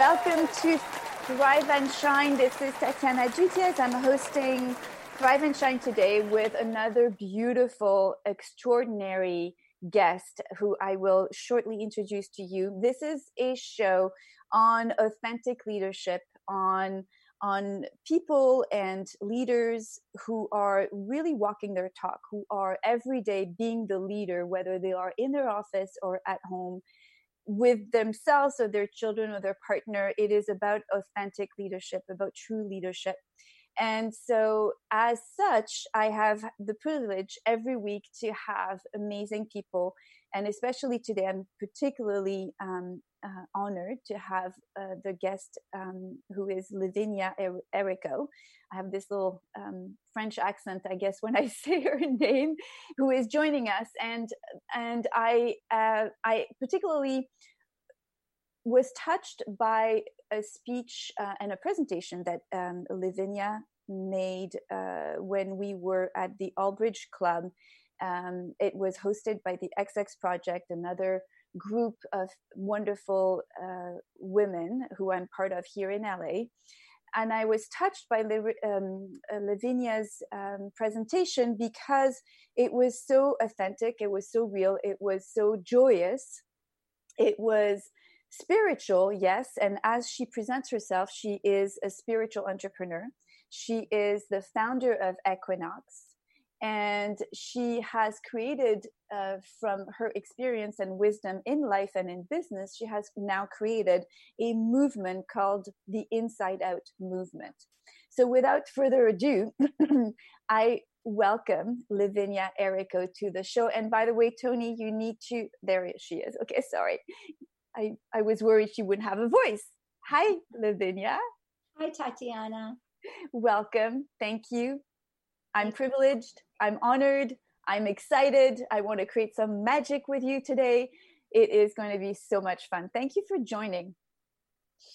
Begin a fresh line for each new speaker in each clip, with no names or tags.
Welcome to Thrive and Shine. This is Tatiana Gutierrez. I'm hosting Thrive and Shine today with another beautiful, extraordinary guest who I will shortly introduce to you. This is a show on authentic leadership, on on people and leaders who are really walking their talk, who are every day being the leader, whether they are in their office or at home with themselves or their children or their partner. It is about authentic leadership, about true leadership. And so, as such, I have the privilege every week to have amazing people. And especially today, I'm particularly um, uh, honored to have uh, the guest um, who is Lavinia er- Errico. I have this little um, French accent, I guess, when I say her name, who is joining us, and and I uh, I particularly was touched by a speech uh, and a presentation that um, Lavinia made uh, when we were at the Albridge Club. Um, it was hosted by the XX Project, another group of wonderful uh, women who I'm part of here in LA. And I was touched by um, uh, Lavinia's um, presentation because it was so authentic, it was so real, it was so joyous, it was spiritual, yes. And as she presents herself, she is a spiritual entrepreneur. She is the founder of Equinox and she has created uh, from her experience and wisdom in life and in business she has now created a movement called the inside out movement. So without further ado i welcome lavinia errico to the show. And by the way tony you need to there she is. Okay sorry. I i was worried she wouldn't have a voice. Hi lavinia.
Hi tatiana
welcome thank you i'm privileged I'm honored. I'm excited. I want to create some magic with you today. It is going to be so much fun. Thank you for joining.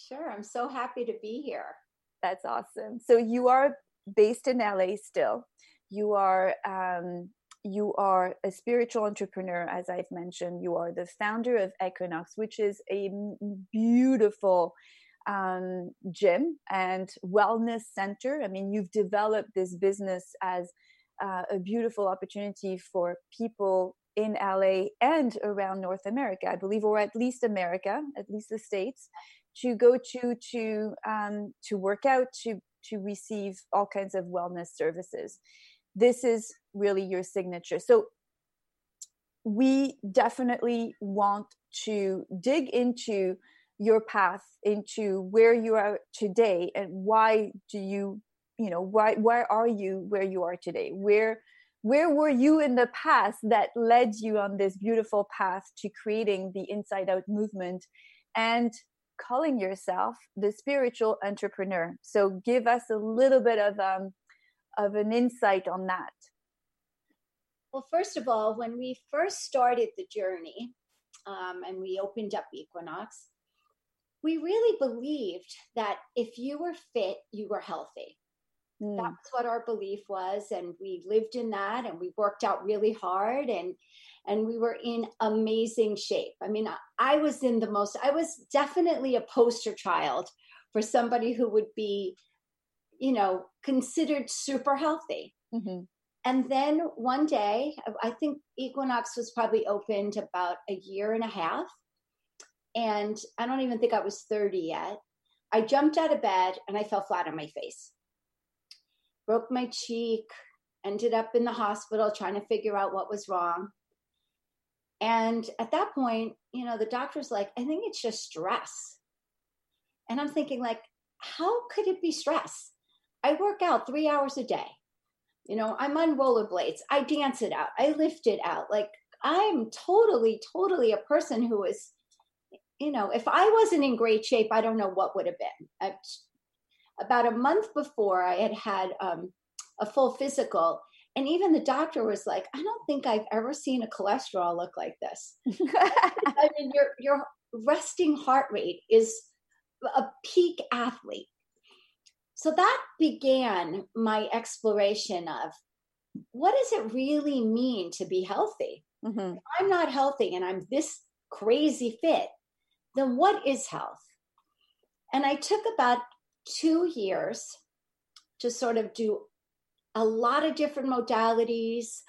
Sure. I'm so happy to be here.
That's awesome. So you are based in LA still. You are um, you are a spiritual entrepreneur, as I've mentioned. You are the founder of Equinox, which is a beautiful um, gym and wellness center. I mean, you've developed this business as uh, a beautiful opportunity for people in LA and around North America, I believe, or at least America, at least the states, to go to to um, to work out, to to receive all kinds of wellness services. This is really your signature. So we definitely want to dig into your path into where you are today and why do you you know why why are you where you are today? Where where were you in the past that led you on this beautiful path to creating the inside out movement and calling yourself the spiritual entrepreneur? So give us a little bit of um of an insight on that.
Well first of all when we first started the journey um, and we opened up equinox we really believed that if you were fit you were healthy Mm. That's what our belief was, and we lived in that, and we worked out really hard, and and we were in amazing shape. I mean, I was in the most. I was definitely a poster child for somebody who would be, you know, considered super healthy. Mm-hmm. And then one day, I think Equinox was probably opened about a year and a half. And I don't even think I was 30 yet. I jumped out of bed and I fell flat on my face broke my cheek, ended up in the hospital trying to figure out what was wrong. And at that point, you know, the doctor's like, I think it's just stress. And I'm thinking, like, how could it be stress? I work out three hours a day. You know, I'm on rollerblades. I dance it out. I lift it out. Like, I'm totally, totally a person who is, you know, if I wasn't in great shape, I don't know what would have been. I, about a month before I had had um, a full physical. And even the doctor was like, I don't think I've ever seen a cholesterol look like this. I mean, your, your resting heart rate is a peak athlete. So that began my exploration of what does it really mean to be healthy? Mm-hmm. I'm not healthy and I'm this crazy fit, then what is health? And I took about two years to sort of do a lot of different modalities.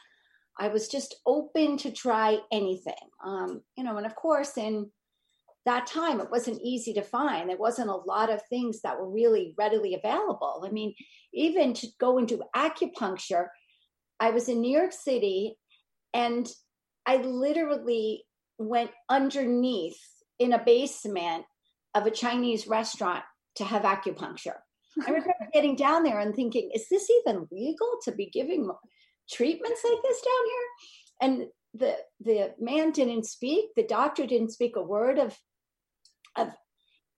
I was just open to try anything. Um, you know, and of course, in that time, it wasn't easy to find. There wasn't a lot of things that were really readily available. I mean, even to go into acupuncture, I was in New York City and I literally went underneath in a basement of a Chinese restaurant to have acupuncture. I remember getting down there and thinking, is this even legal to be giving treatments like this down here? And the the man didn't speak, the doctor didn't speak a word of of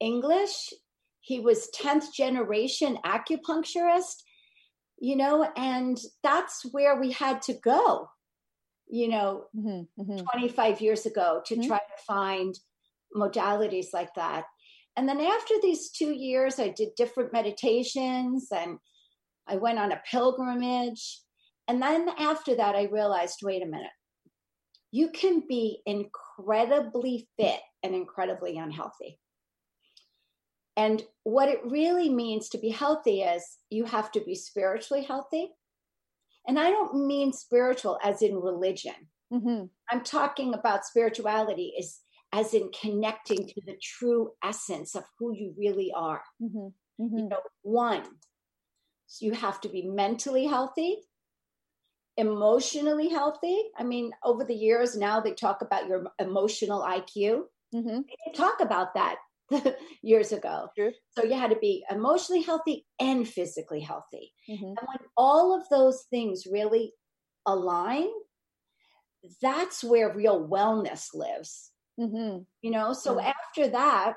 English. He was 10th generation acupuncturist, you know, and that's where we had to go, you know, mm-hmm, mm-hmm. 25 years ago to mm-hmm. try to find modalities like that. And then after these two years, I did different meditations and I went on a pilgrimage. And then after that, I realized wait a minute, you can be incredibly fit and incredibly unhealthy. And what it really means to be healthy is you have to be spiritually healthy. And I don't mean spiritual as in religion. Mm-hmm. I'm talking about spirituality is as in connecting to the true essence of who you really are. Mm-hmm. Mm-hmm. You know, one, so you have to be mentally healthy, emotionally healthy. I mean, over the years now they talk about your emotional IQ. Mm-hmm. They talk about that years ago. True. So you had to be emotionally healthy and physically healthy. Mm-hmm. And when all of those things really align, that's where real wellness lives. Mm-hmm. You know, so mm-hmm. after that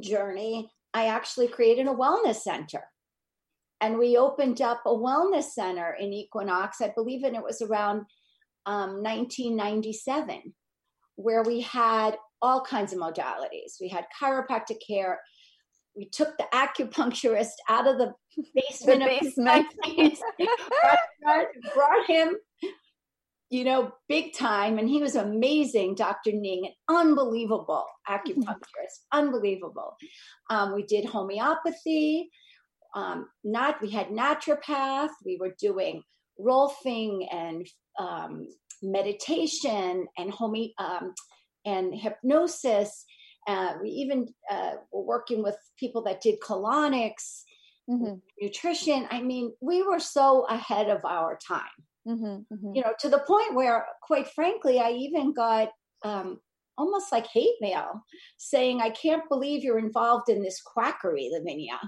journey, I actually created a wellness center. And we opened up a wellness center in Equinox, I believe, and it was around um, 1997, where we had all kinds of modalities. We had chiropractic care. We took the acupuncturist out of the basement.
Of the basement.
brought, brought, brought him you know, big time. And he was amazing, Dr. Ning, an unbelievable acupuncturist, unbelievable. Um, we did homeopathy. Um, not we had naturopath. We were doing rolfing and um, meditation and home um, and hypnosis. Uh, we even uh, were working with people that did colonics, mm-hmm. nutrition. I mean, we were so ahead of our time. Mm-hmm, mm-hmm. You know, to the point where, quite frankly, I even got um, almost like hate mail saying, "I can't believe you're involved in this quackery, Lavinia."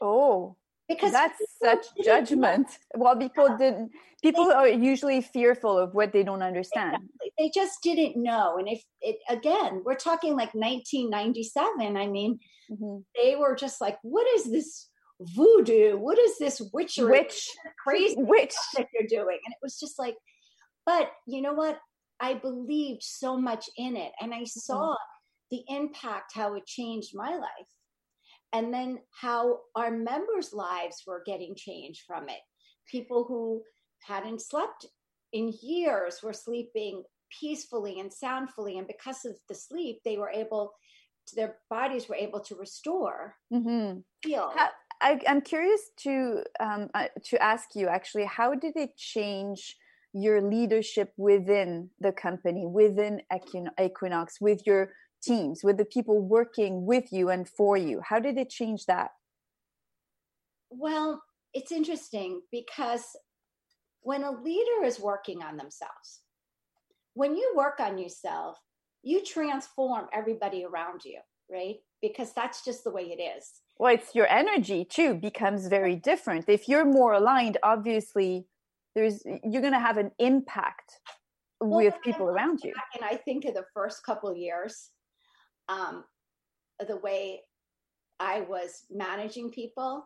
Oh, because that's such judgment. Well, people yeah. didn't. People they, are usually fearful of what they don't understand.
Exactly. They just didn't know. And if it again, we're talking like 1997. I mean, mm-hmm. they were just like, "What is this?" Voodoo. What is this witchery?
Witch,
crazy
witch
that you're doing? And it was just like, but you know what? I believed so much in it, and I mm-hmm. saw mm-hmm. the impact, how it changed my life, and then how our members' lives were getting changed from it. People who hadn't slept in years were sleeping peacefully and soundfully, and because of the sleep, they were able their bodies were able to restore mm-hmm.
heal how, I, am curious to um, uh, to ask you actually, how did it change your leadership within the company, within Equinox, with your teams, with the people working with you and for you? How did it change that?
Well, it's interesting because when a leader is working on themselves, when you work on yourself, you transform everybody around you, right? Because that's just the way it is
well it's your energy too becomes very different. If you're more aligned obviously there's you're going to have an impact well, with people around you.
and i think of the first couple of years um the way i was managing people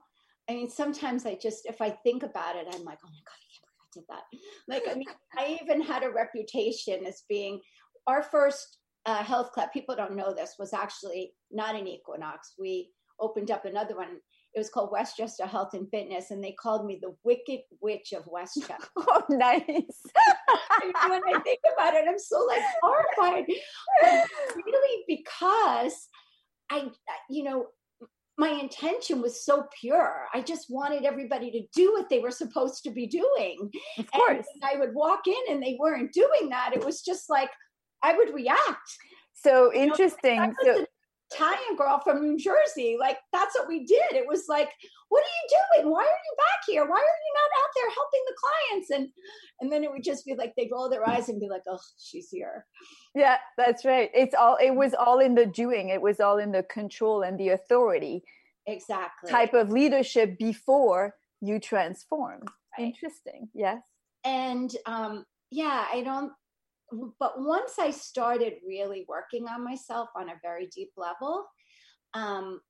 i mean sometimes i just if i think about it i'm like oh my god i can't believe i did that. Like i mean i even had a reputation as being our first uh, health club people don't know this was actually not an equinox. We opened up another one. It was called Westchester Health and Fitness, and they called me the Wicked Witch of Westchester.
oh, nice.
when I think about it, I'm so like horrified. But really, because I, you know, my intention was so pure. I just wanted everybody to do what they were supposed to be doing.
Of course.
And I would walk in and they weren't doing that. It was just like I would react.
So interesting.
You know, so, Italian girl from New Jersey. Like that's what we did. It was like, what are you doing? Why are you back here? Why are you not out there helping the clients? And and then it would just be like they'd roll their eyes and be like, oh, she's here.
Yeah, that's right. It's all it was all in the doing. It was all in the control and the authority.
Exactly.
Type of leadership before you transform. Right. Interesting. Yes.
And um yeah, I don't but once I started really working on myself on a very deep level, um,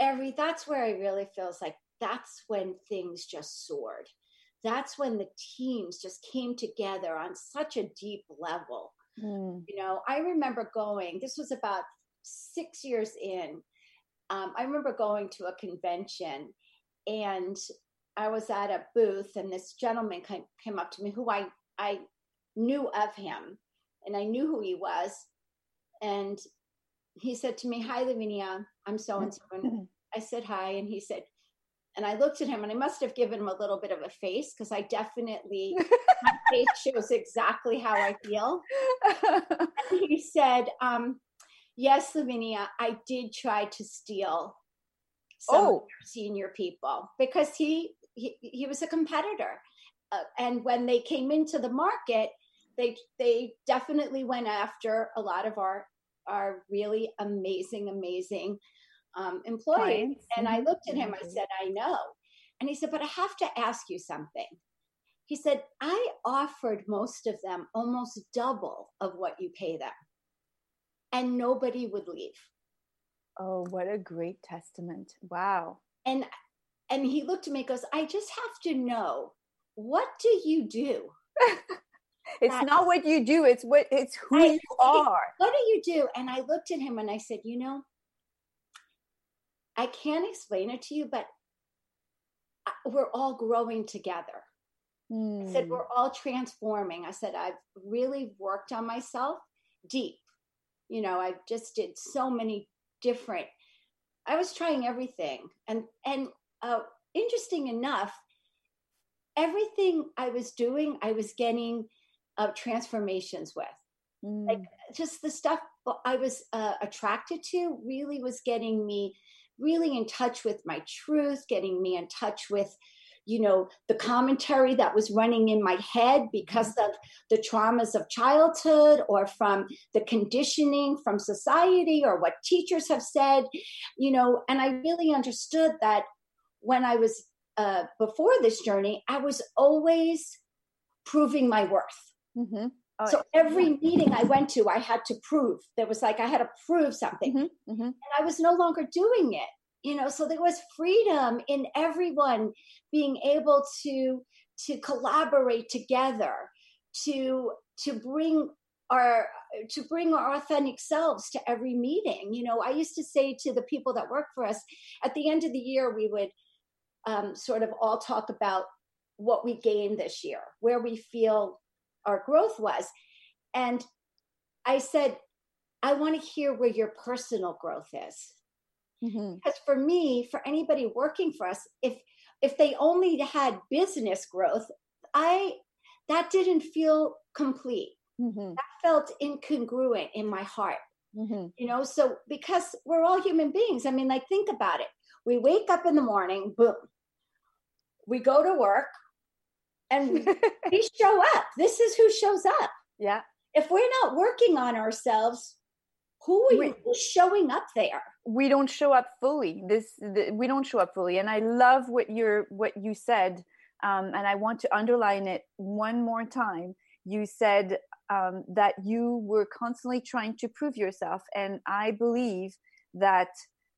every that's where I really feels like that's when things just soared. That's when the teams just came together on such a deep level. Mm. You know, I remember going. This was about six years in. Um, I remember going to a convention, and I was at a booth, and this gentleman came, came up to me, who I I knew of him and I knew who he was. And he said to me, Hi, Lavinia, I'm so and so. And I said, Hi. And he said, and I looked at him and I must have given him a little bit of a face because I definitely, my face shows exactly how I feel. And he said, um, Yes, Lavinia, I did try to steal some oh. senior people because he, he, he was a competitor. Uh, and when they came into the market, they they definitely went after a lot of our our really amazing amazing um, employees. Clients. and i mm-hmm. looked at him i said i know. And he said but i have to ask you something. He said i offered most of them almost double of what you pay them. And nobody would leave.
Oh what a great testament. Wow.
And and he looked at me goes i just have to know. What do you do
it's that, not what you do it's what it's who I, you are.
What do you do? And i looked at him and i said you know i can't explain it to you but we're all growing together. Mm. i said hmm. we're all transforming. I said i've really worked on myself deep. You know i just did so many different i was trying everything. And and uh, interesting enough everything i was doing i was getting of transformations with. Mm. Like just the stuff I was uh, attracted to really was getting me really in touch with my truth, getting me in touch with you know the commentary that was running in my head because of the traumas of childhood or from the conditioning from society or what teachers have said you know and i really understood that when i was uh, before this journey i was always proving my worth Mm-hmm. So every meeting I went to, I had to prove. There was like I had to prove something, mm-hmm. Mm-hmm. and I was no longer doing it. You know, so there was freedom in everyone being able to to collaborate together, to to bring our to bring our authentic selves to every meeting. You know, I used to say to the people that work for us at the end of the year, we would um, sort of all talk about what we gained this year, where we feel our growth was. And I said, I want to hear where your personal growth is. Mm-hmm. Because for me, for anybody working for us, if if they only had business growth, I that didn't feel complete. Mm-hmm. That felt incongruent in my heart. Mm-hmm. You know, so because we're all human beings. I mean, like think about it. We wake up in the morning, boom. We go to work, and we, we show up. This is who shows up.
Yeah.
If we're not working on ourselves, who are we, you showing up there?
We don't show up fully. This the, we don't show up fully, and I love what you're what you said, um, and I want to underline it one more time. You said um, that you were constantly trying to prove yourself, and I believe that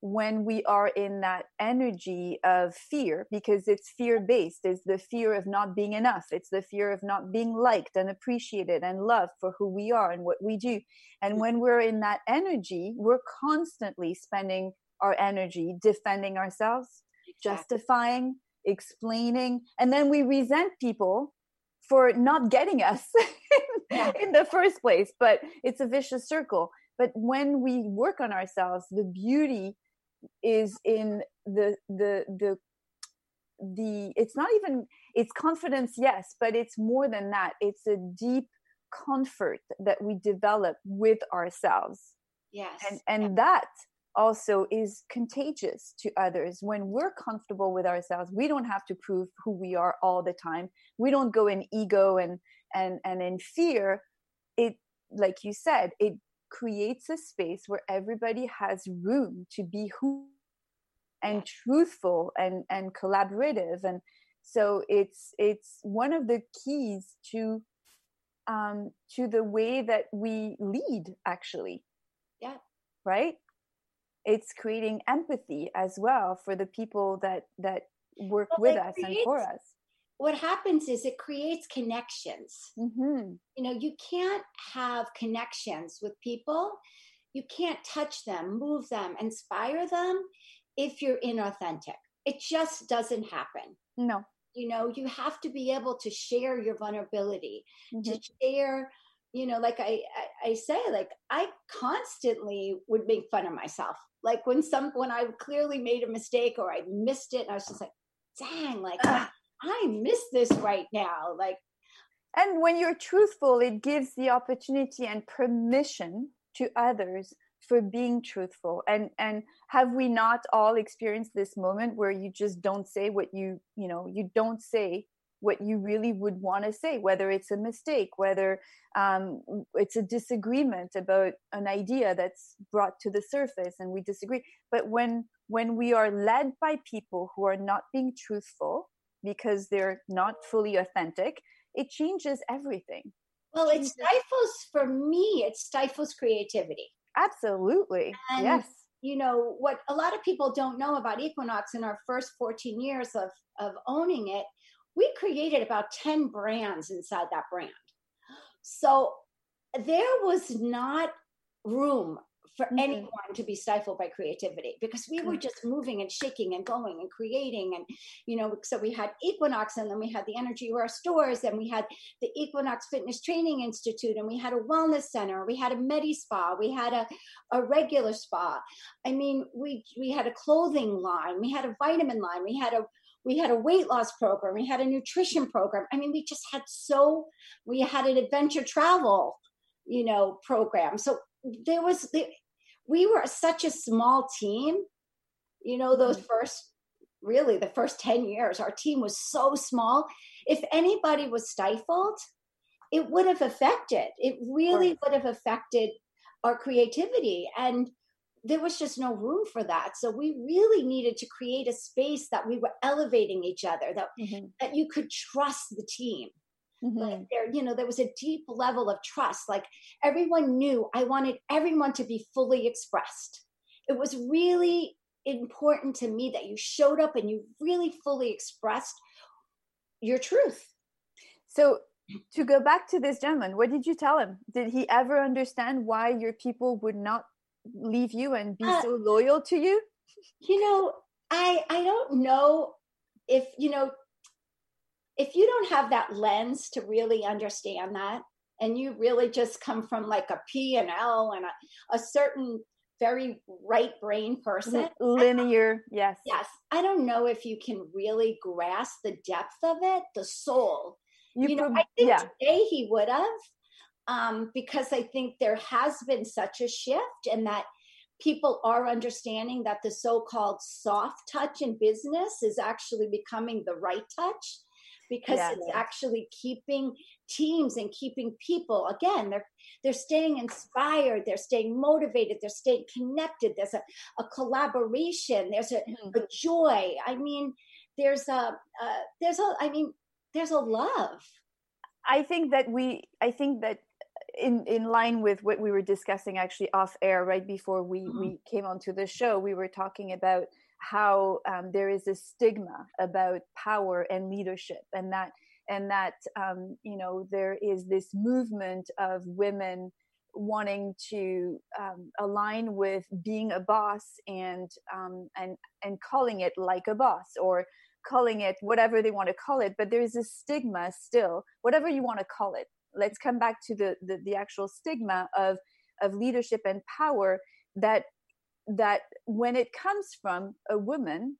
when we are in that energy of fear because it's fear based it's the fear of not being enough it's the fear of not being liked and appreciated and loved for who we are and what we do. And mm. when we're in that energy we're constantly spending our energy defending ourselves exactly. justifying explaining and then we resent people for not getting us in the first place but it's a vicious circle. But when we work on ourselves the beauty is in the the the the it's not even it's confidence yes but it's more than that. It's a deep comfort that we develop with ourselves.
Yes.
And and
yes.
that also is contagious to others. When we're comfortable with ourselves we don't have to prove who we are all the time. We don't go in ego and and and in fear. It like you said it creates a space where everybody has room to be who and truthful and and collaborative. And so it's it's one of the keys to um to the way that we lead actually.
Yeah.
Right? It's creating empathy as well for the people that that work well, with us and for us
what happens is it creates connections.
Mm-hmm.
you know you can't have connections with people. You can't touch them move them inspire them if you're inauthentic. It just doesn't happen.
No.
You know you have to be able to share your vulnerability mm-hmm. to share you know like I, I, I say like i constantly would make fun of myself. Like when some when i clearly made a mistake or i missed it and i was just like dang like i miss this right now like
and when you're truthful it gives the opportunity and permission to others for being truthful. And and have we not all experienced this moment where you just don't say what you you know you don't say what you really would want to say whether it's a mistake whether um, it's a disagreement about an idea that's brought to the surface and we disagree. But when when we are led by people who are not being truthful because they're not fully authentic it changes everything.
Well it stifles for me it stifles creativity.
Absolutely. And, yes.
you know what a lot of people don't know about equinox in our first 14 years of of owning it we created about 10 brands inside that brand. So there was not room for mm-hmm. anyone to be stifled by creativity because we were just moving and shaking and going and creating and you know so we had equinox and then we had the energy our stores and we had the equinox fitness training institute and we had a wellness center. We had a medi spa. We had a, a regular spa. I mean we we had a clothing line. We had a vitamin line. We had a we had a weight loss program. We had a nutrition program. I mean we just had so we had an adventure travel you know program. So there was the, we were such a small team you know those mm-hmm. first really the first 10 years our team was so small if anybody was stifled it would have affected it really would have affected our creativity and there was just no room for that so we really needed to create a space that we were elevating each other that mm-hmm. that you could trust the team mm-hmm. like there you know there was a deep level of trust like everyone knew i wanted everyone to be fully expressed it was really important to me that you showed up and you really fully expressed your truth
so to go back to this gentleman what did you tell him did he ever understand why your people would not leave you and be uh, so loyal to you?
You know, I I don't know if you know if you don't have that lens to really understand that and you really just come from like a P and L and a, a certain very right brain person
linear yes.
Yes i don't know if you can really grasp the depth of it the soul. You, you know i think yeah. today he would have um, because I think there has been such a shift and that people are understanding that the so-called soft touch in business is actually becoming the right touch because yeah, it's yeah. actually keeping teams and keeping people again they're they're staying inspired they're staying motivated they're staying connected there's a, a collaboration there's a, mm-hmm. a joy i mean there's a uh, there's a i mean there's a love
i think that we i think that in in line with what we were discussing actually off air right before we mm-hmm. we came onto the show we were talking about how um, there is a stigma about power and leadership and that and that um, you know there is this movement of women wanting to um, align with being a boss and um, and and calling it like a boss or calling it whatever they want to call it but there's a stigma still whatever you want to call it. Let's come back to the, the, the actual stigma of of leadership and power that that when it comes from a woman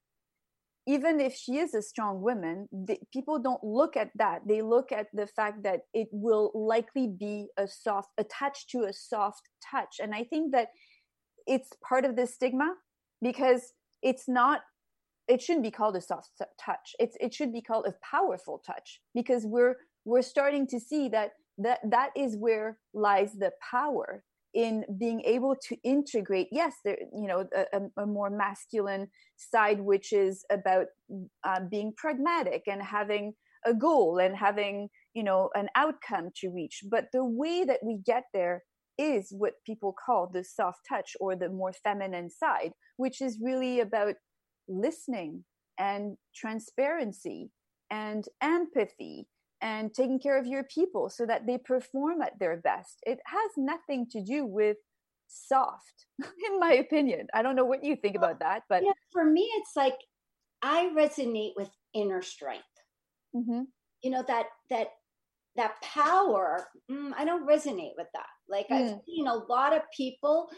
even if she is a strong woman the, people don't look at that. They look at the fact that it will likely be a soft attached to a soft touch. And i think that it's part of the stigma because it's not it shouldn't be called a soft touch. It's it should be called a powerful touch because we're we're starting to see that that that is where lies the power in being able to integrate yes there you know a, a more masculine side which is about uh, being pragmatic and having a goal and having you know an outcome to reach. But the way that we get there is what people call the soft touch or the more feminine side which is really about listening and transparency and empathy and taking care of your people so that they perform at their best. It has nothing to do with soft, in my opinion. I don't know what you think about that, but
for me, it's like I resonate with inner strength. Mm-hmm. You know that that that power. Mm, I don't resonate with that. Like mm. I've seen a lot of people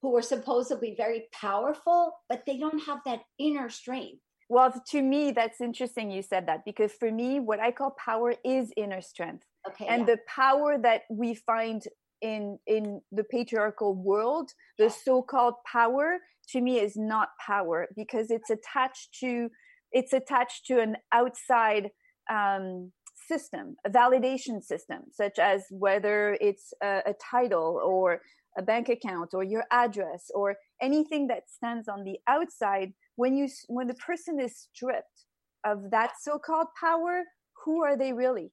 who are supposedly very powerful, but they don't have that inner strength.
Well, to me, that's interesting you said that because for me, what I call power is inner strength. Okay. And yeah. the power that we find in in the patriarchal world, the so-called power, to me is not power because it's attached to it's attached to an outside um, system, a validation system, such as whether it's a, a title or a bank account or your address or anything that stands on the outside when you when the person is stripped of that so-called power who are they really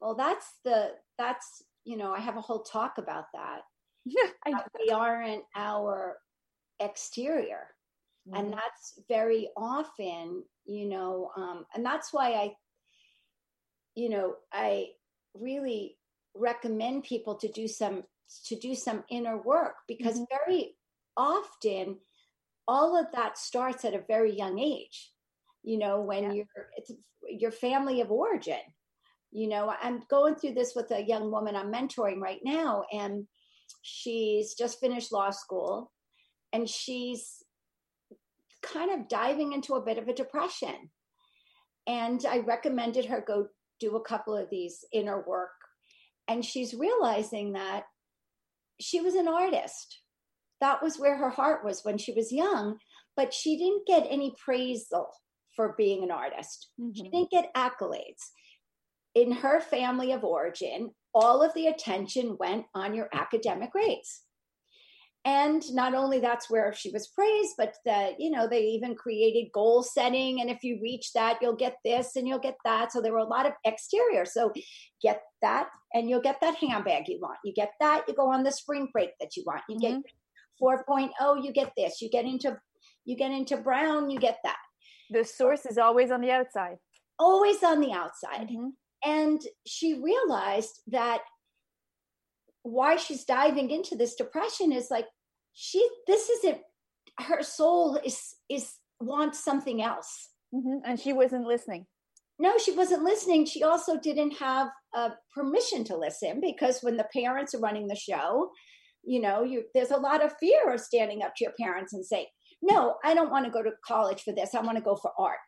well that's the that's you know i have a whole talk about that that we aren't our exterior mm-hmm. and that's very often you know um, and that's why i you know i really recommend people to do some to do some inner work because mm-hmm. very often all of that starts at a very young age you know when yeah. you're it's your family of origin. You know i'm going through this with a young woman i'm mentoring right now and she's just finished law school and she's kind of diving into a bit of a depression. And i recommended her go do a couple of these inner work and she's realizing that she was an artist that was where her heart was when she was young but she didn't get any praise for being an artist. Mm-hmm. she didn't get accolades. In her family of origin all of the attention went on your academic grades. And not only that's where she was praised but that you know they even created goal setting and if you reach that you'll get this and you'll get that. So there were a lot of exterior so get that and you'll get that handbag you want. You get that you go on the spring break that you want. You mm-hmm. get 4.0 you get this. You get into you get into brown you get that.
The source is always on the outside.
Always on the outside. Mm-hmm. and she realized that why she's diving into this depression is like she this isn't her soul is is wants something else.
Mm-hmm. and she wasn't listening.
No she wasn't listening. She also didn't have uh, permission to listen because when the parents are running the show you know you there's a lot of fear of standing up to your parents and say no i don't want to go to college for this i want to go for art.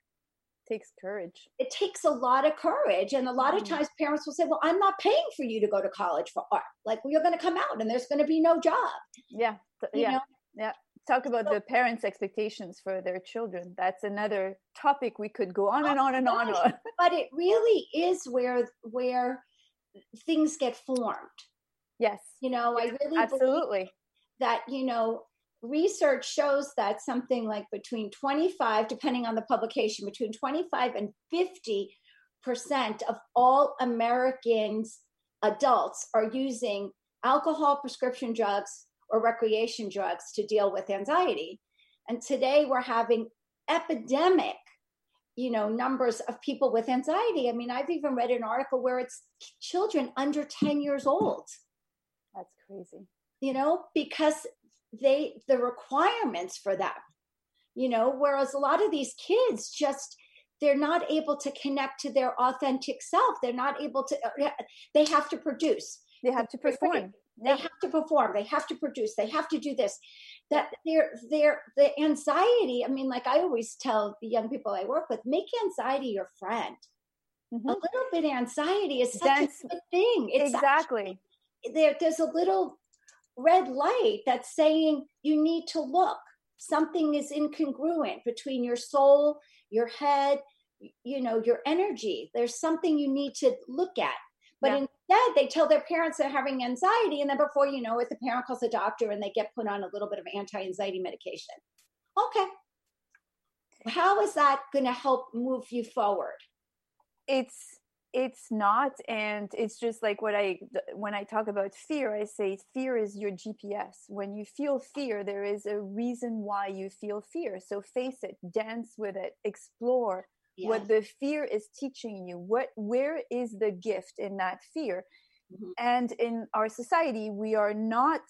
It takes courage.
It takes a lot of courage and a lot of mm. times parents will say well i'm not paying for you to go to college for art. Like well, you're going to come out and there's going to be no job.
Yeah yeah know? yeah. Talk about so, the parents expectations for their children. That's another topic we could go on and on and on, on.
but it really is where where things get formed
Yes.
You know, I really
absolutely
that, you know, research shows that something like between 25, depending on the publication, between 25 and 50 percent of all Americans adults are using alcohol, prescription drugs, or recreation drugs to deal with anxiety. And today we're having epidemic you know numbers of people with anxiety i mean i've even read an article where it's children under 10 years old
crazy.
You know, because they, the requirements for them, you know, whereas a lot of these kids just, they're not able to connect to their authentic self. They're not able to, uh, they have to produce.
They have to perform.
They have to perform. They have to produce. They have to do this. that they're they're the anxiety i mean like i always tell the young people i work with make anxiety your friend mm-hmm. a little bit anxiety is such That's, a good thing
it's exactly
there, there's a little red light that's saying you need to look something is incongruent between your soul your head you know your energy there's something you need to look at but yeah. instead, they tell their parents they're having anxiety, and then before you know it, the parent calls the doctor and they get put on a little bit of anti-anxiety medication. Okay, how is that going to help move you forward?
It's it's not and it's just like what i when i talk about fear i say fear is your gps when you feel fear there is a reason why you feel fear so face it dance with it explore yes. what the fear is teaching you what where is the gift in that fear mm-hmm. and in our society we are not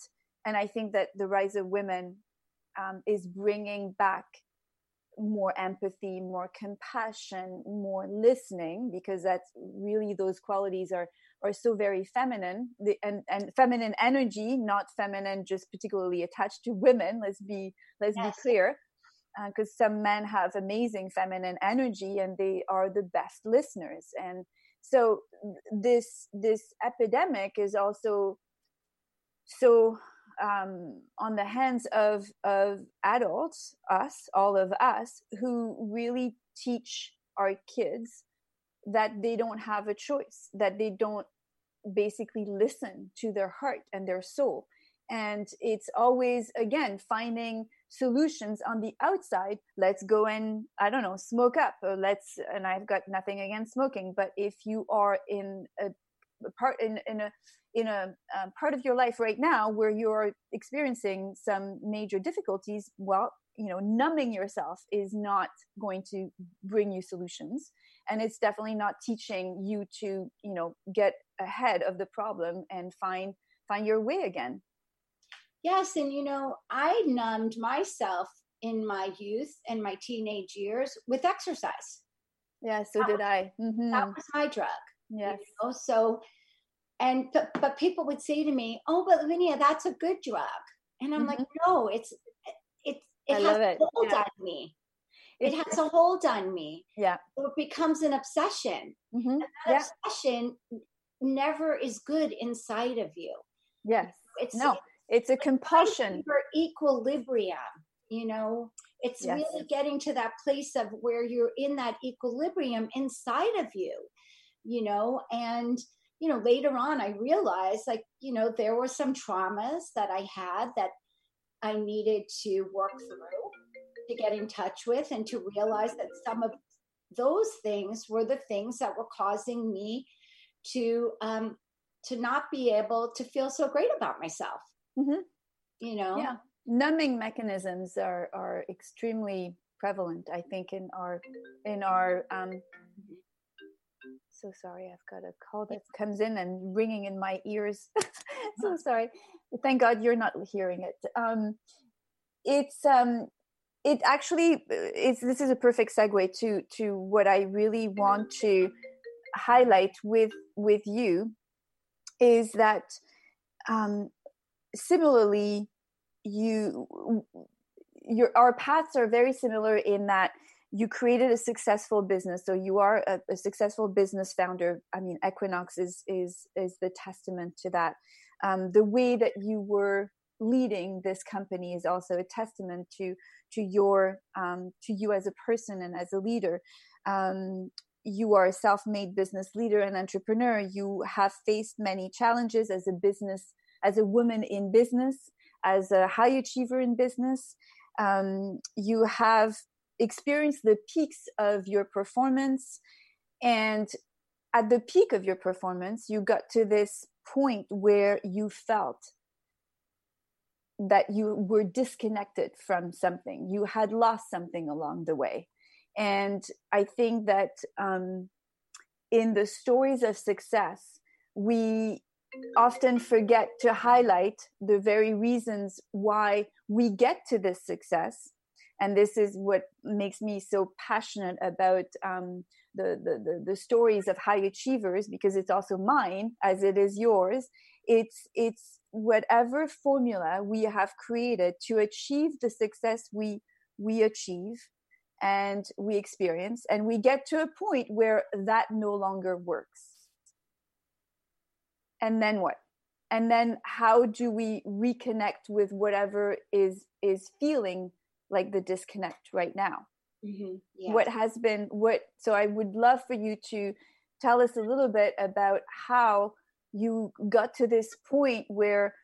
and i think that the rise of women um, is bringing back more empathy more compassion more listening because that's really those qualities are are so very feminine the, and and feminine energy not feminine just particularly attached to women let's be let's yes. be clear because uh, some men have amazing feminine energy and they are the best listeners and so this this epidemic is also so um, on the hands of of adults us all of us who really teach our kids that they don't have a choice that they don't basically listen to their heart and their soul. And it's always again finding solutions on the outside. Let's go and i don't know smoke up. Or let's and i've got nothing against smoking but if you are in a part in, in a in a um, part of your life right now where you're experiencing some major difficulties well you know numbing yourself is not going to bring you solutions and it's definitely not teaching you to you know get ahead of the problem and find find your way again
Yes, and you know, I numbed myself in my youth and my teenage years with exercise.
Yeah, so that did was, I.
Mm-hmm. That was my drug.
Yes.
You know? So, and but, but people would say to me, "Oh, but Lavinia, that's a good drug," and I'm mm-hmm. like, "No, it's it it has it. a hold yeah. on me. It, has a hold on me.
Yeah,
so it becomes an obsession. Mm-hmm. Yeah. obsession never is good inside of you.
Yes, it's no it's a compulsion
for equilibrium you know it's yes. really getting to that place of where you're in that equilibrium inside of you you know and you know later on i realized like you know there were some traumas that i had that i needed to work through to get in touch with and to realize that some of those things were the things that were causing me to um to not be able to feel so great about myself Mm-hmm. You know?
Yeah. Numbing mechanisms are, are extremely prevalent, I think, in our, in our, um, so sorry, I've got a call that comes in and ringing in my ears. so sorry. Thank God you're not hearing it. Um, it's, um, it actually is, this is a perfect segue to, to what I really want to highlight with, with you is that, um, similarly you your our paths are very similar in that you created a successful business so you are a, a, successful business founder. I mean equinox is is is the testament to that. Um, the way that you were leading this company is also a testament to to your um, to you as a person and as a leader. Um, you are a self-made business leader and entrepreneur. You have faced many challenges as a business as a woman in business, as a high achiever in business. Um, you have experienced the peaks of your performance. And at the peak of your performance, you got to this point where you felt that you were disconnected from something, you had lost something along the way. And I think that um, in the stories of success, we often forget to highlight the very reasons why we get to this success and this is what makes me so passionate about um, the, the, the, the, stories of high achievers because it's also mine as it is yours. It's it's whatever formula we have created to achieve the success we we achieve and we experience and we get to a point where that no longer works. And then what? And then how do we reconnect with whatever is is feeling like the disconnect right now mm-hmm. yeah. what has been what so i would love for you to tell us a little bit about how you got to this point where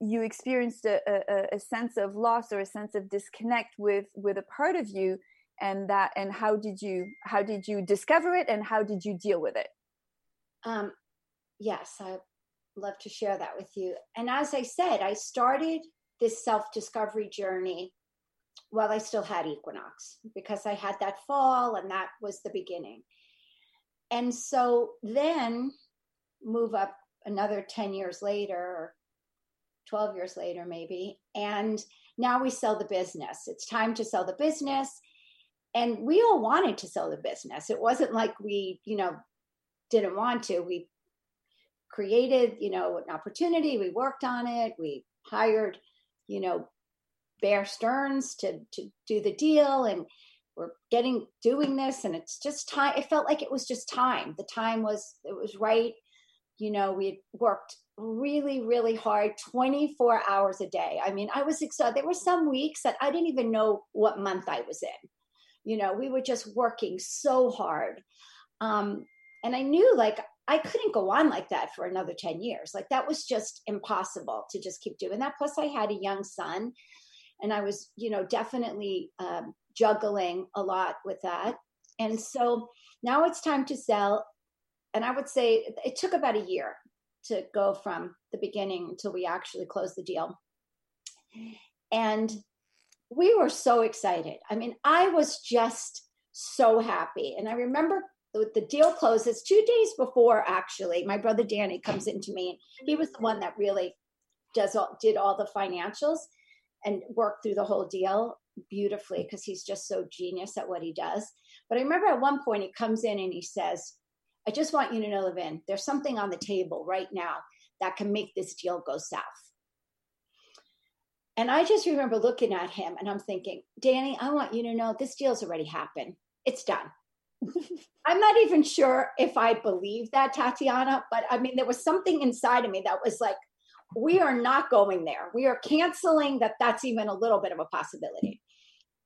you experienced a, a, a, sense of loss or a sense of disconnect with with a part of you and that and how did you how did you discover it and how did you deal with it
um yes i love to share that with you and as i said i started this self discovery journey while i still had equinox because i had that fall and that was the beginning and so then move up another 10 years later 12 years later, maybe. And now we sell the business. It's time to sell the business. And we all wanted to sell the business. It wasn't like we, you know, didn't want to. We created, you know, an opportunity. We worked on it. We hired, you know, Bear Stearns to to do the deal, and we're getting doing this. And it's just time. It felt like it was just time. The time was it was right. You know, we worked really, really hard 24 hours a day. I mean, I was excited. There were some weeks that I didn't even know what month I was in. You know, we were just working so hard. Um, and I knew like I couldn't go on like that for another 10 years. Like that was just impossible to just keep doing that. Plus, I had a young son and I was, you know, definitely um, juggling a lot with that. And so now it's time to sell. And I would say it took about a year to go from the beginning until we actually closed the deal. And we were so excited. I mean, I was just so happy. And I remember the deal closes two days before actually my brother danny comes into me he was the one that really does all, did all the financials and work through the whole deal beautifully mm-hmm. because he's just so genius at what he does but i remember at one point he comes in and he says I just want you to know, Levin, there's something on the table right now that can make this deal go south. And I just remember looking at him and I'm thinking, Danny, I want you to know this deal's already happened. It's done. I'm not even sure if I believe that, Tatiana, but I mean, there was something inside of me that was like, we are not going there. We are canceling that that's even a little bit of a possibility.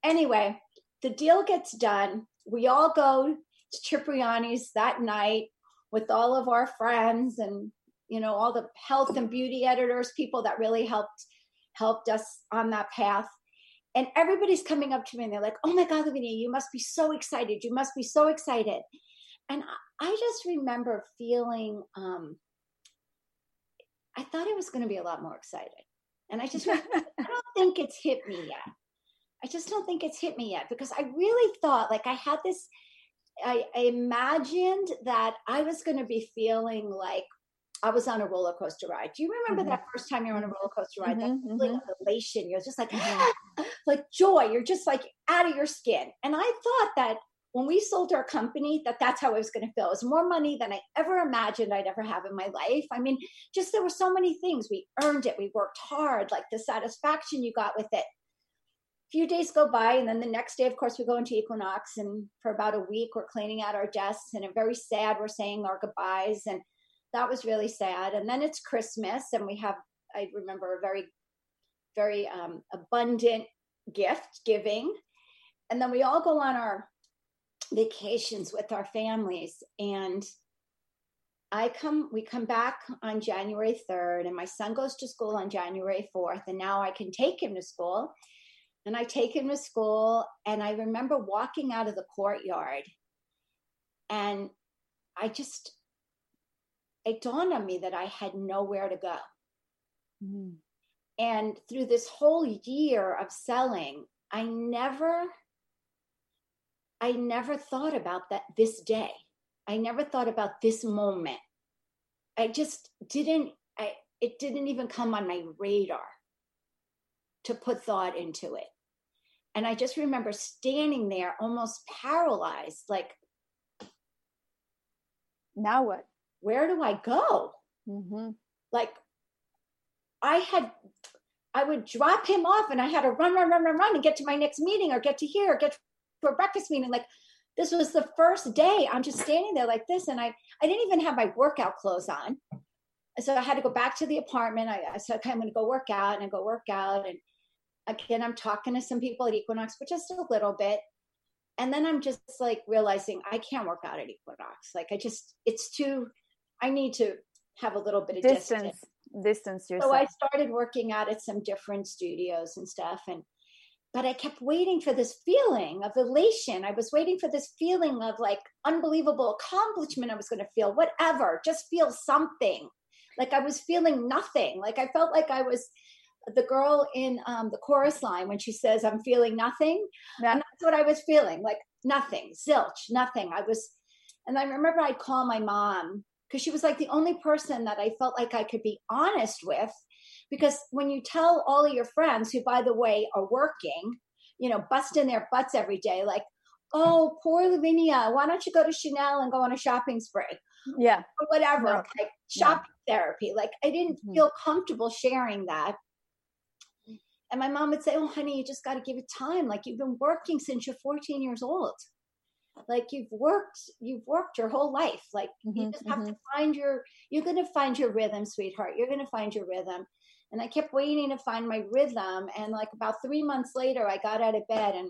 Anyway, the deal gets done. We all go to Cipriani's that night with all of our friends and you know all the health and beauty editors, people that really helped helped us on that path. And everybody's coming up to me and they're like, "Oh my God, Lavinia, you must be so excited! You must be so excited!" And I just remember feeling um, I thought it was going to be a lot more exciting. And I just, I don't think it's hit me yet. I just don't think it's hit me yet because I really thought like I had this I, I imagined that I was going to be feeling like I was on a roller coaster ride. Do you remember mm-hmm. that first time you're on a roller coaster ride? Mm-hmm, that feeling mm-hmm. of elation. You're just like, mm-hmm. like joy. You're just like out of your skin. And I thought that when we sold our company, that that's how I was going to feel. It was more money than I ever imagined I'd ever have in my life. I mean, just there were so many things. We earned it. We worked hard. Like the satisfaction you got with it A few days go by and then the next day of course we go into equinox and for about a week we're cleaning out our desks and very sad we're saying our goodbyes and that was really sad and then it's christmas and we have i remember a very very um, abundant gift giving and then we all go on our vacations with our families and I come, we come back on January 3rd, and my son goes to school on January 4th, and now I can take him to school and I take him to school. And I remember walking out of the courtyard and I just, it dawned on me that I had nowhere to go. Mm. And through this whole year of selling, I never, I never thought about that this day. I never thought about this moment. I just didn't, I, it didn't even come on my radar to put thought into it. And I just remember standing there almost paralyzed, like,
now what?
Where do I go? Mm-hmm. Like, I had I would drop him off and I had to run, run, run, run, run and get to my next meeting or get to here, or get a breakfast meeting. Like this was the first day I'm just standing there like this. And I, I didn't even have my workout clothes on. So I had to go back to the apartment. I, I said, okay, I'm going to go work out and I go work out. And again, I'm talking to some people at Equinox, but just a little bit. And then I'm just like realizing I can't work out at Equinox. Like I just, it's too, I need to have a little bit of distance. distance
distance yourself.
So I started working out at some different studios and stuff. And but I kept waiting for this feeling of elation. I was waiting for this feeling of like unbelievable accomplishment I was going to feel, whatever, just feel something. Like I was feeling nothing. Like I felt like I was the girl in um, the chorus line when she says, I'm feeling nothing. Yeah. And that's what I was feeling like nothing, zilch, nothing. I was, and I remember I'd call my mom because she was like the only person that I felt like I could be honest with. Because when you tell all of your friends, who by the way are working, you know, busting their butts every day, like, oh, poor Lavinia, why don't you go to Chanel and go on a shopping spree?
Yeah.
Or whatever, no. like shopping yeah. therapy. Like, I didn't mm-hmm. feel comfortable sharing that. And my mom would say, oh, honey, you just got to give it time. Like, you've been working since you're 14 years old like you've worked you've worked your whole life like mm-hmm, you just have mm-hmm. to find your you're going to find your rhythm sweetheart you're going to find your rhythm and i kept waiting to find my rhythm. And like about three months later i got out of bed and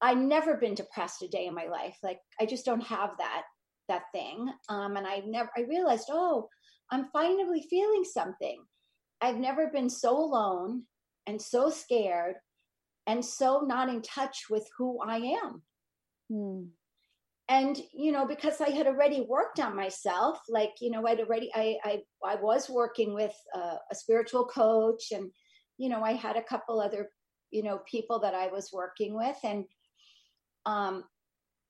i never been depressed a day in my life. Like i just don't have that that thing. Um and i never i realized oh i'm finally feeling something. I've never been so alone and so scared and so not in touch with who i am. Hmm. And you know, because I had already worked on myself, like you know, I'd already I I, I was working with a, a spiritual coach, and you know, I had a couple other you know people that I was working with, and um,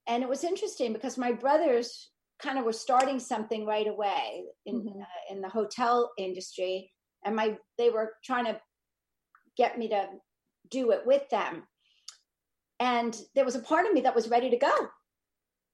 and it was interesting because my brothers kind of were starting something right away in mm-hmm. uh, in the hotel industry, and my they were trying to get me to do it with them and there was a part of me that was ready to go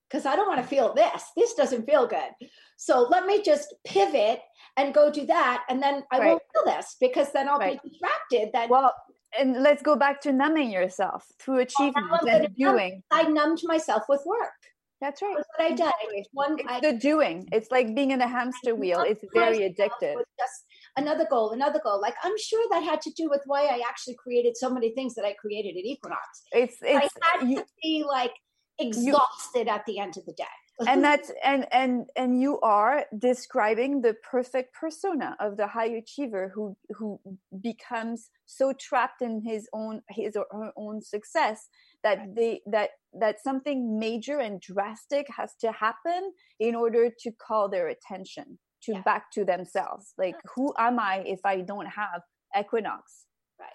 because I don't want to feel this. This doesn't feel good. So let me just pivot and go do that. And then I right. won't feel this because then I'll right. be distracted. That
well, and let's go back to numbing yourself through achievement and doing.
I numbed myself with work.
That's right.
That's what I did.
One, it's I, the doing. It's like being in a hamster wheel. It's very addictive.
Just another goal, another goal. Like I'm sure that had to do with why I actually created so many things that I created at Equinox.
It's, it's
I had you, to be like exhausted you, at the end of the day.
and that's and and and you are describing the perfect persona of the high achiever who who becomes so trapped in his own his or her own success that they that that something major and drastic has to happen in order to call their attention to yeah. back to themselves. Like who am i if i don't have equinox?
Right.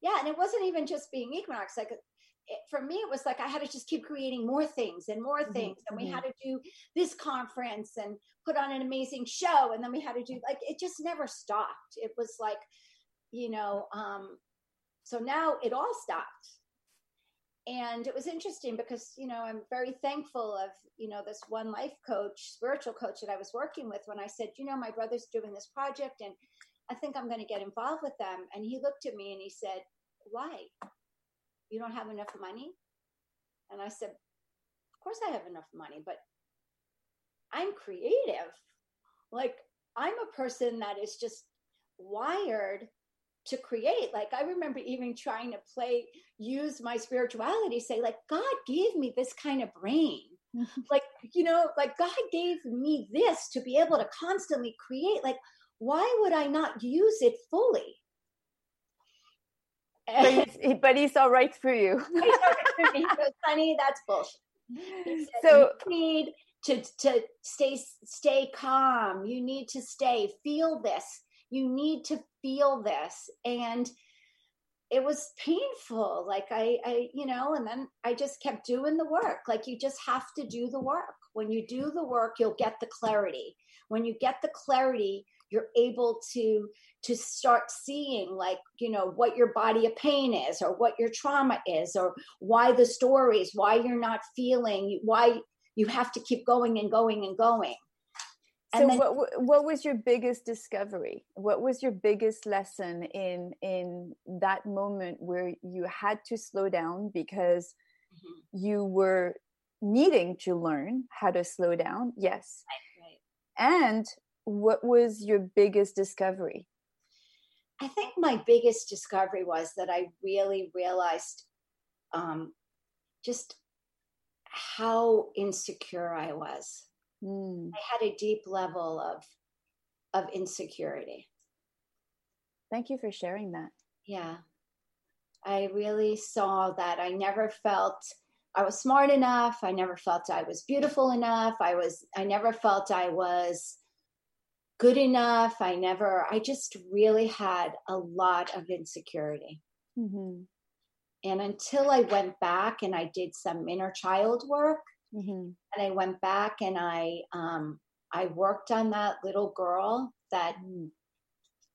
Yeah and it wasn't even just being equinox like it, for me it was like i had to just keep creating more things and more mm-hmm. things mm-hmm. and we had to do this conference and put on an amazing show and then we had to do like it just never stopped it was like you know um so now it all stopped and it was interesting because you know i'm very thankful of you know this one life coach spiritual coach that i was working with when i said you know my brother's doing this project and i think i'm going to get involved with them and he looked at me and he said why you don't have enough money? And i said of course i have enough money but i'm creative. Like i'm a person that is just wired to create. Like i remember even trying to play use my spirituality say like god gave me this kind of brain. Like you know like god gave me this to be able to constantly create. Like why would i not use it fully
he's, but he saw right through you.
He goes honey that's bullshit. So you need to to stay stay calm. You need to stay feel this. You need to feel this. And it was painful. Like I, I you know and then i just kept doing the work. Like you just have to do the work. When you do the work you'll get the clarity. When you get the clarity you're able to to start seeing like you know what your body of pain is or what your trauma is or why the stories why you're not feeling why you have to keep going and going and going
so then, what what was your biggest discovery what was your biggest lesson in in that moment where you had to slow down because mm-hmm. you were needing to learn how to slow down yes right, right. and what was your biggest discovery
i think my biggest discovery was that i really realized um, just how insecure i was mm. i had a deep level of of insecurity
thank you for sharing that
yeah i really saw that i never felt I was smart enough. I never felt I was beautiful enough. I was I never felt I was good enough. I never I just really had a lot of insecurity. Mm-hmm. And until I went back and I did some inner child work, mm-hmm. and I went back and I um, I worked on that little girl that mm.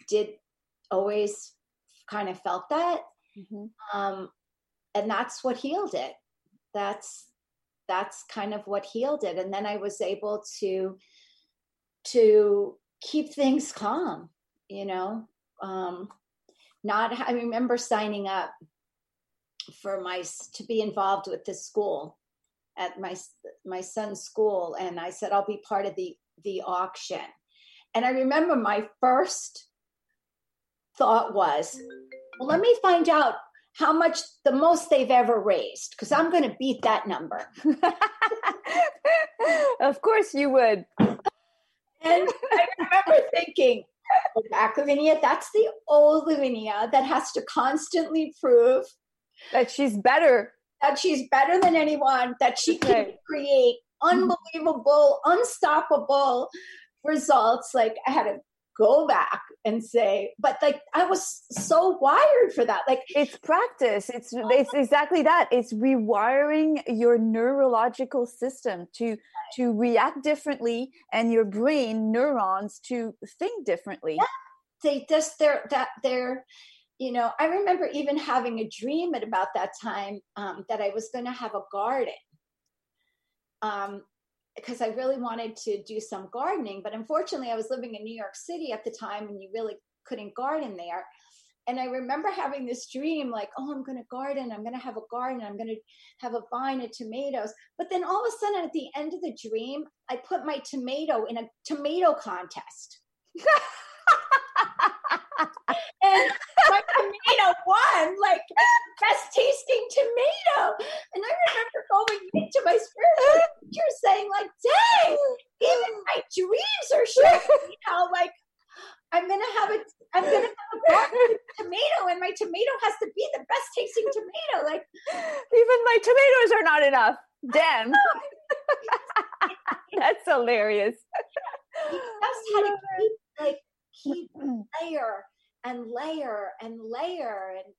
did always kind of felt that, mm-hmm. um, and that's what healed it that's that's kind of what healed it and then i was able to to keep things calm you know um not i remember signing up for my to be involved with the school at my my son's school and i said i'll be part of the the auction and i remember my first thought was well let me find out how much the most they've ever raised because I'm going to beat that number.
of course you would.
And I remember thinking, back Lavinia, that's the old Lavinia that has to constantly prove
that she's better.
That she's better than anyone, that she can right. create unbelievable, unstoppable results. Like I had a go back and say but like i was so wired for that like
it's practice. It's it's exactly that. It's rewiring your neurological system to to react differently and your brain neurons to think differently. Yeah.
they just they're that they're you know i remember even having a dream at about that time um, that i was going to have a garden. Um, because I really wanted to do some gardening. But unfortunately, I was living in New York City at the time and you really couldn't garden there. And I remember having this dream like, oh, I'm going to garden. I'm going to have a garden. I'm going to have a vine of tomatoes. But then all of a sudden, at the end of the dream, I put my tomato in a tomato contest. and my tomato won, like best tasting tomato. And I remember going into my spiritual teacher saying, like, dang, even my dreams are showing You know, like I'm gonna have a I'm gonna have a tomato and my tomato has to be the best tasting tomato. Like
even my tomatoes are not enough. Damn. That's hilarious.
You just had to keep like keep layer and layer and layer. And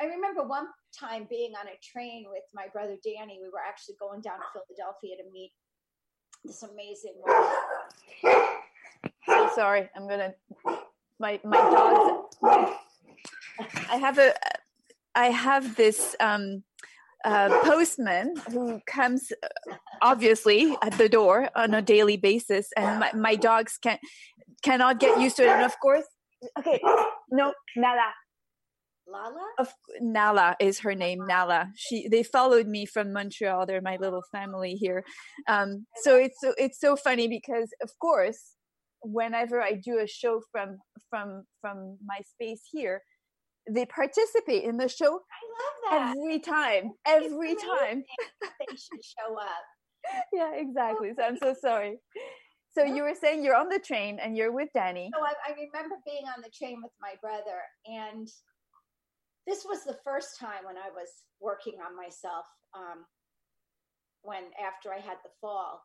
I remember one time being on a train with my brother Danny. We were actually going down to Philadelphia to meet this amazing woman.
So sorry, I'm gonna my my dogs. I have a I have this um, uh, postman who comes obviously at the door on a daily basis, and my, my dogs can cannot get used to it. And of course, okay, no, Nala.
Lala?
Of Nala is her name. Nala. She they followed me from Montreal. They're my little family here. Um, so it's so it's so funny because of course, whenever I do a show from from from my space here, they participate in the show.
I love
that every time. Every time
they should show up.
yeah, exactly. So I'm so sorry. So you were saying you're on the train and you're with Danny.
So I, I, remember being on the train with my brother, and this was the first time when I was working on myself. Um, when after I had the fall,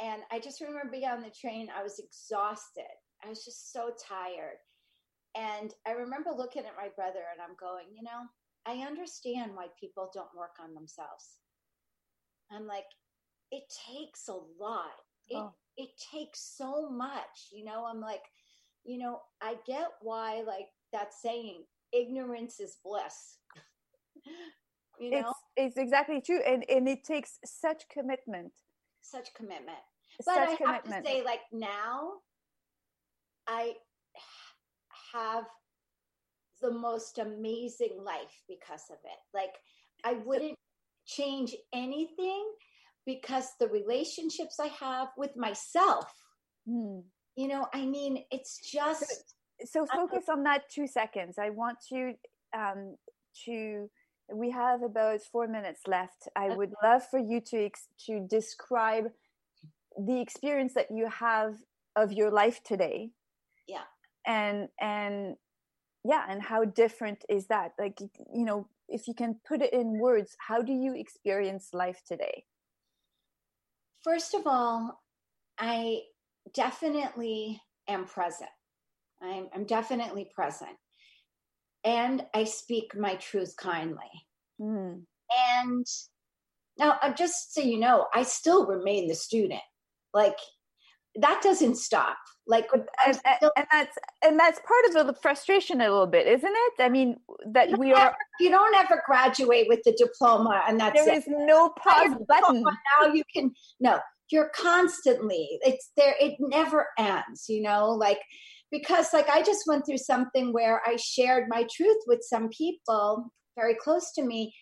and I just remember being on the train, I was exhausted. I was just so tired, and I remember looking at my brother and I'm going, you know, I understand why people don't work on themselves. I'm like, it takes a lot. It oh it takes so much you know? I'm like you know i get why like that saying ignorance is bliss.
You know? It's, it's exactly true and and it takes such commitment.
Such commitment. But I have to say, like now, I have the most amazing life because of it. Like I wouldn't change anything because the relationships I have with myself. Mm. You know, I mean, it's just.
So, so focus on that two seconds. I want you um, to. We have about four minutes left. I okay. would love for you to to describe the experience that you have of your life today.
Yeah.
And and yeah, and how different is that? Like you know, if you can put it in words, how do you experience life today?
First of all, I definitely am present. I'm, I'm definitely present. And I speak my truth kindly. Mm. And now, uh, just so you know, I still remain the student. Like, that doesn't stop. Like
and, still, and, that's and that's part of the frustration a little bit isn't it? I mean that we are
you don't ever graduate with the diploma and that's
there
it.
is no pause button.
now you can no you're constantly it's there it never ends you know? Like because like i just went through something where i shared my truth with some people very close to me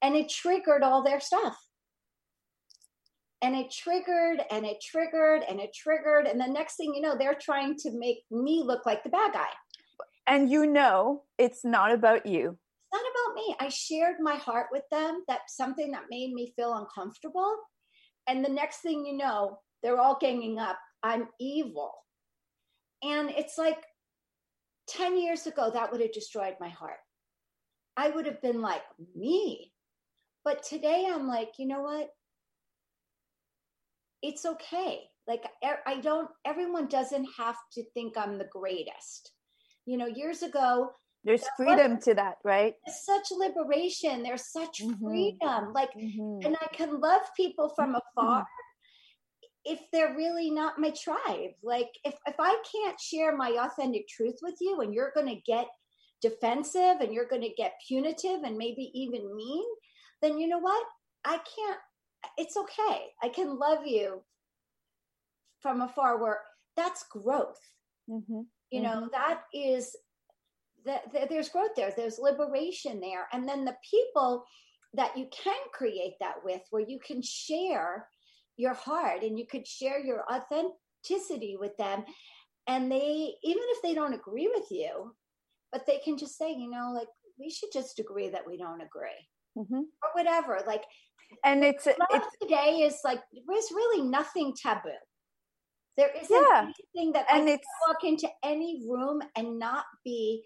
and it triggered all their stuff and it triggered and it triggered and it triggered and the next thing you know they're trying to make me look like the bad guy.
And you know it's not about you.
It's not about me. I shared my heart with them that's something that made me feel uncomfortable. And the next thing you know they're all ganging up. I'm evil. And it's like 10 years ago that would have destroyed my heart. I would have been like me. But today i'm like you know what it's okay. Like I don't everyone doesn't have to think I'm the greatest. You know, years ago
there's freedom to that, right?
There's such liberation. There's such mm-hmm. freedom. Like mm-hmm. and I can love people from afar if they're really not my tribe. Like if if I can't share my authentic truth with you and you're going to get defensive and you're going to get punitive and maybe even mean, then you know what? I can't it's okay. I can love you from afar where that's growth. Mm-hmm. You know, mm-hmm. that is that there's growth there. There's liberation there. And then the people that you can create that with where you can share your heart and you could share your authenticity with them and they even if they don't agree with you but they can just say you know like we should just agree that we don't agree mm-hmm. or whatever like
and it's
it's today is like there's really nothing taboo. There isn't yeah. anything that and I it's, walk into any room and not be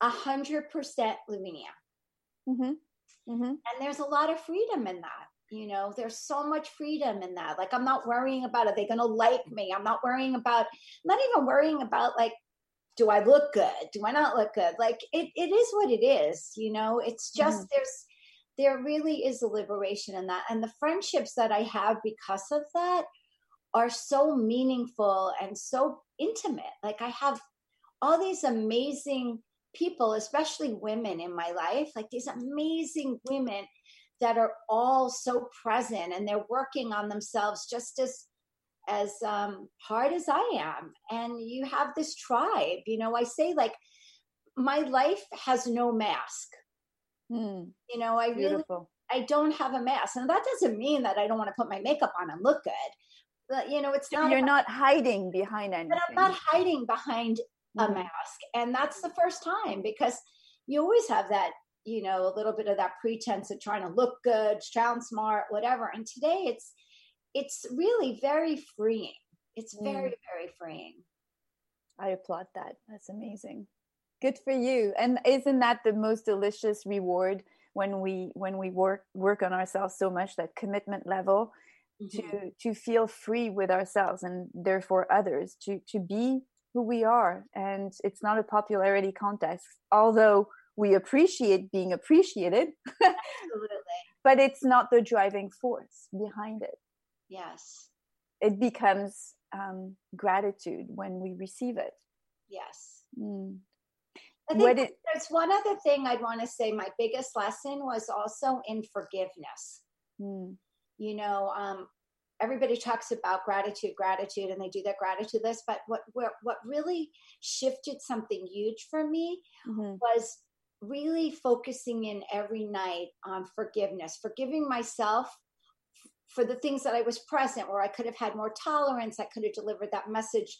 a hundred percent Lavinia. Mm-hmm. Mm-hmm. And there's a lot of freedom in that. You know, there's so much freedom in that. Like, I'm not worrying about are they going to like me? I'm not worrying about, I'm not even worrying about like, do I look good? Do I not look good? Like, it, it is what it is. You know, it's just mm-hmm. there's there really is a liberation in that. And the friendships that I have because of that are so meaningful and so intimate. Like I have all these amazing people, especially women in my life, like these amazing women that are all so present and they're working on themselves just as as um, hard as I am. And you have this tribe. You know, I say like my life has no mask. Mm, you know, I beautiful. really, I don't have a mask, and that doesn't mean that I don't want to put my makeup on and look good. But you know, it's not.
You're about, not hiding behind anything. But
I'm not hiding behind mm. a mask, and that's the first time because you always have that, you know, a little bit of that pretense of trying to look good, sound smart, whatever. And today, it's it's really very freeing. It's very mm. very freeing.
I applaud that. That's amazing good for you. And isn't that the most delicious reward when we when we work work on ourselves so much that commitment level mm-hmm. to to feel free with ourselves and therefore others to to be who we are? And it's not a popularity contest although we appreciate being appreciated.
Absolutely.
But it's not the driving force behind it.
Yes.
It becomes um, gratitude when we receive it.
Yes. Mm. I think it, there's one other thing I'd want to say. My biggest lesson was also in forgiveness. Hmm. You know, um, everybody talks about gratitude, gratitude, and they do that gratitude list. But what what, what really shifted something huge for me mm-hmm. was really focusing in every night on forgiveness, forgiving myself for the things that I was present, where I could have had more tolerance, I could have delivered that message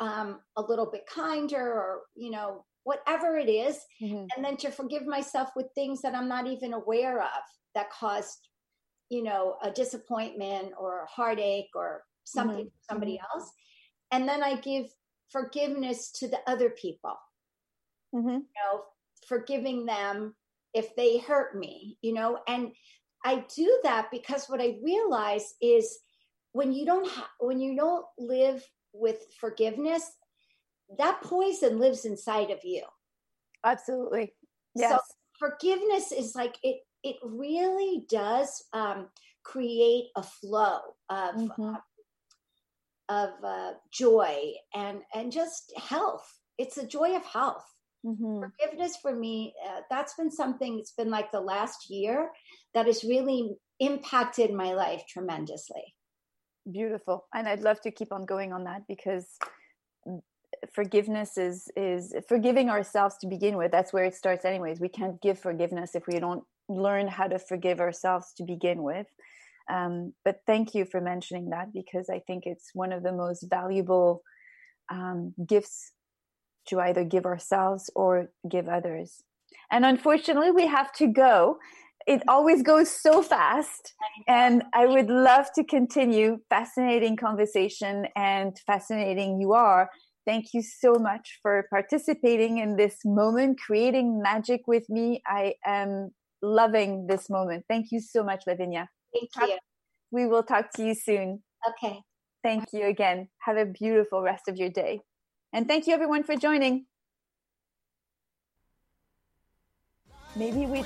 um, a little bit kinder, or you know, whatever it is, mm-hmm. and then to forgive myself with things that I'm not even aware of that caused, you know, a disappointment or a heartache or something mm-hmm. for somebody mm-hmm. else, and then I give forgiveness to the other people. Mm-hmm. You know, forgiving them if they hurt me, you know, and I do that because what I realize is when you don't ha- when you don't live with forgiveness, that poison lives inside of you.
Absolutely. Yes. So
forgiveness is like it it really does um, create a flow of mm-hmm. uh, of uh, joy and and just health. It's a joy of health. Mm-hmm. Forgiveness for me, uh, that's been something that's been like the last year that has really impacted my life tremendously.
Beautiful. And I'd love to keep on going on that because forgiveness is is forgiving ourselves to begin with that's where it starts anyways we can't give forgiveness if we don't learn how to forgive ourselves to begin with um, but thank you for mentioning that because i think it's one of the most valuable um, gifts to either give ourselves or give others. And unfortunately, we have to go. It always goes so fast. And I would love to continue. Fascinating conversation and fascinating you are. Thank you so much for participating in this moment, creating magic with me. I am loving this moment. Thank you so much, Lavinia.
Thank you.
We will talk to you soon.
Okay.
Thank you again. Have a beautiful rest of your day. And thank you everyone for joining. Maybe we